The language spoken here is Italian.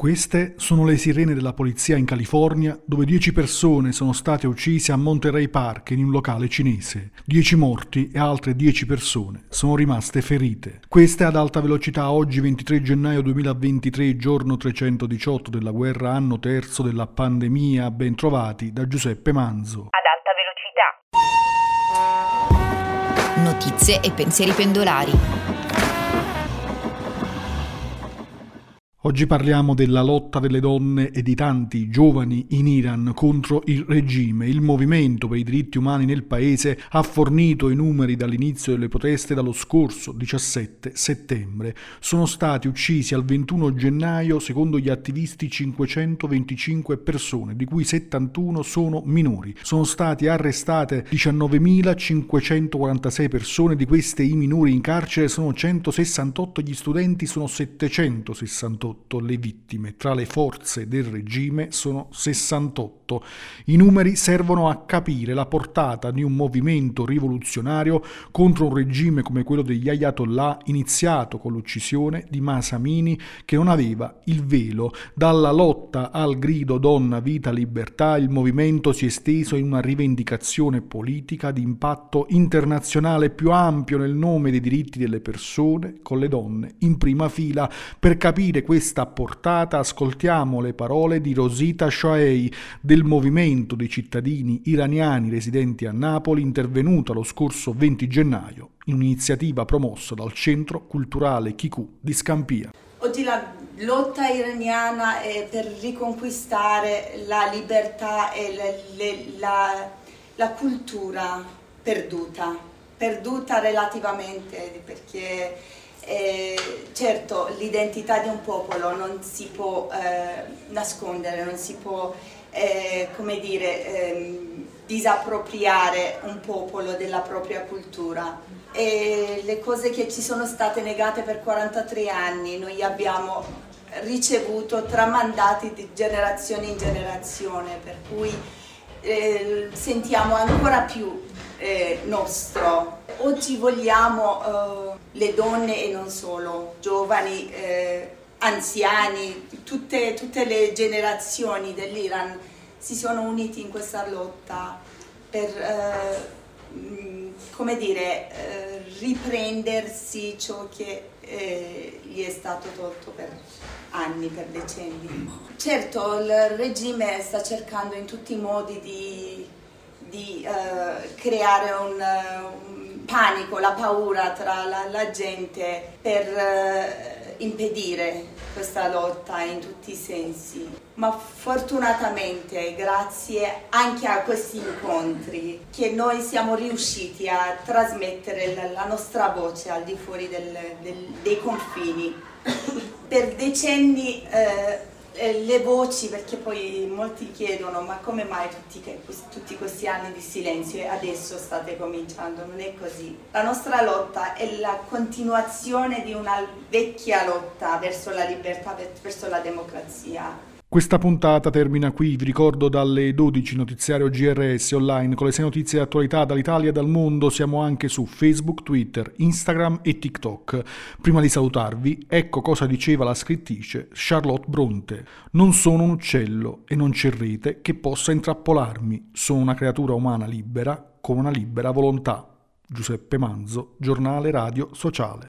Queste sono le sirene della polizia in California, dove 10 persone sono state uccise a Monterey Park in un locale cinese. 10 morti e altre 10 persone sono rimaste ferite. Queste ad alta velocità oggi 23 gennaio 2023, giorno 318 della guerra, anno terzo della pandemia, ben trovati da Giuseppe Manzo. Ad alta velocità. Notizie e pensieri pendolari. Oggi parliamo della lotta delle donne e di tanti giovani in Iran contro il regime. Il movimento per i diritti umani nel paese ha fornito i numeri dall'inizio delle proteste dallo scorso 17 settembre. Sono stati uccisi al 21 gennaio, secondo gli attivisti, 525 persone, di cui 71 sono minori. Sono state arrestate 19.546 persone, di queste i minori in carcere sono 168, gli studenti sono 768 68 le vittime, tra le forze del regime sono 68. I numeri servono a capire la portata di un movimento rivoluzionario contro un regime come quello degli Ayatollah iniziato con l'uccisione di Masamini che non aveva il velo. Dalla lotta al grido donna, vita, libertà il movimento si è esteso in una rivendicazione politica di impatto internazionale più ampio nel nome dei diritti delle persone, con le donne in prima fila, per capire questo questa portata ascoltiamo le parole di Rosita Shoei del movimento dei cittadini iraniani residenti a Napoli intervenuta lo scorso 20 gennaio in un'iniziativa promossa dal Centro Culturale Kiku di Scampia. Oggi la lotta iraniana è per riconquistare la libertà e le, la, la cultura perduta, perduta relativamente perché certo, l'identità di un popolo non si può eh, nascondere, non si può, eh, come dire, ehm, disappropriare un popolo della propria cultura. E le cose che ci sono state negate per 43 anni, noi abbiamo ricevuto tramandati di generazione in generazione, per cui eh, sentiamo ancora più eh, nostro. Oggi vogliamo eh, le donne e non solo, giovani, eh, anziani, tutte, tutte, le generazioni dell'Iran si sono uniti in questa lotta per, eh, come dire, eh, riprendersi ciò che eh, gli è stato tolto per anni, per decenni. Certo, il regime sta cercando in tutti i modi di di uh, creare un, un, panico, la paura tra la, la gente per uh, impedire questa lotta in tutti i sensi. Ma fortunatamente, grazie anche a questi incontri, che noi siamo riusciti a trasmettere la, la nostra voce al di fuori del, del, dei confini. Per decenni eh, eh, le voci, perché poi molti chiedono ma come mai tutti, tutti, questi anni di silenzio e adesso state cominciando? Non è così. La nostra lotta è la continuazione di una vecchia lotta verso la libertà, verso la democrazia. Questa puntata termina qui, vi ricordo dalle 12 notiziario GRS online con le 6 notizie di attualità dall'Italia e dal mondo, siamo anche su Facebook, Twitter, Instagram e TikTok. Prima di salutarvi, ecco cosa diceva la scrittrice Charlotte Bronte. Non sono un uccello e non c'è rete che possa intrappolarmi, sono una creatura umana libera con una libera volontà. Giuseppe Manzo, giornale radio sociale.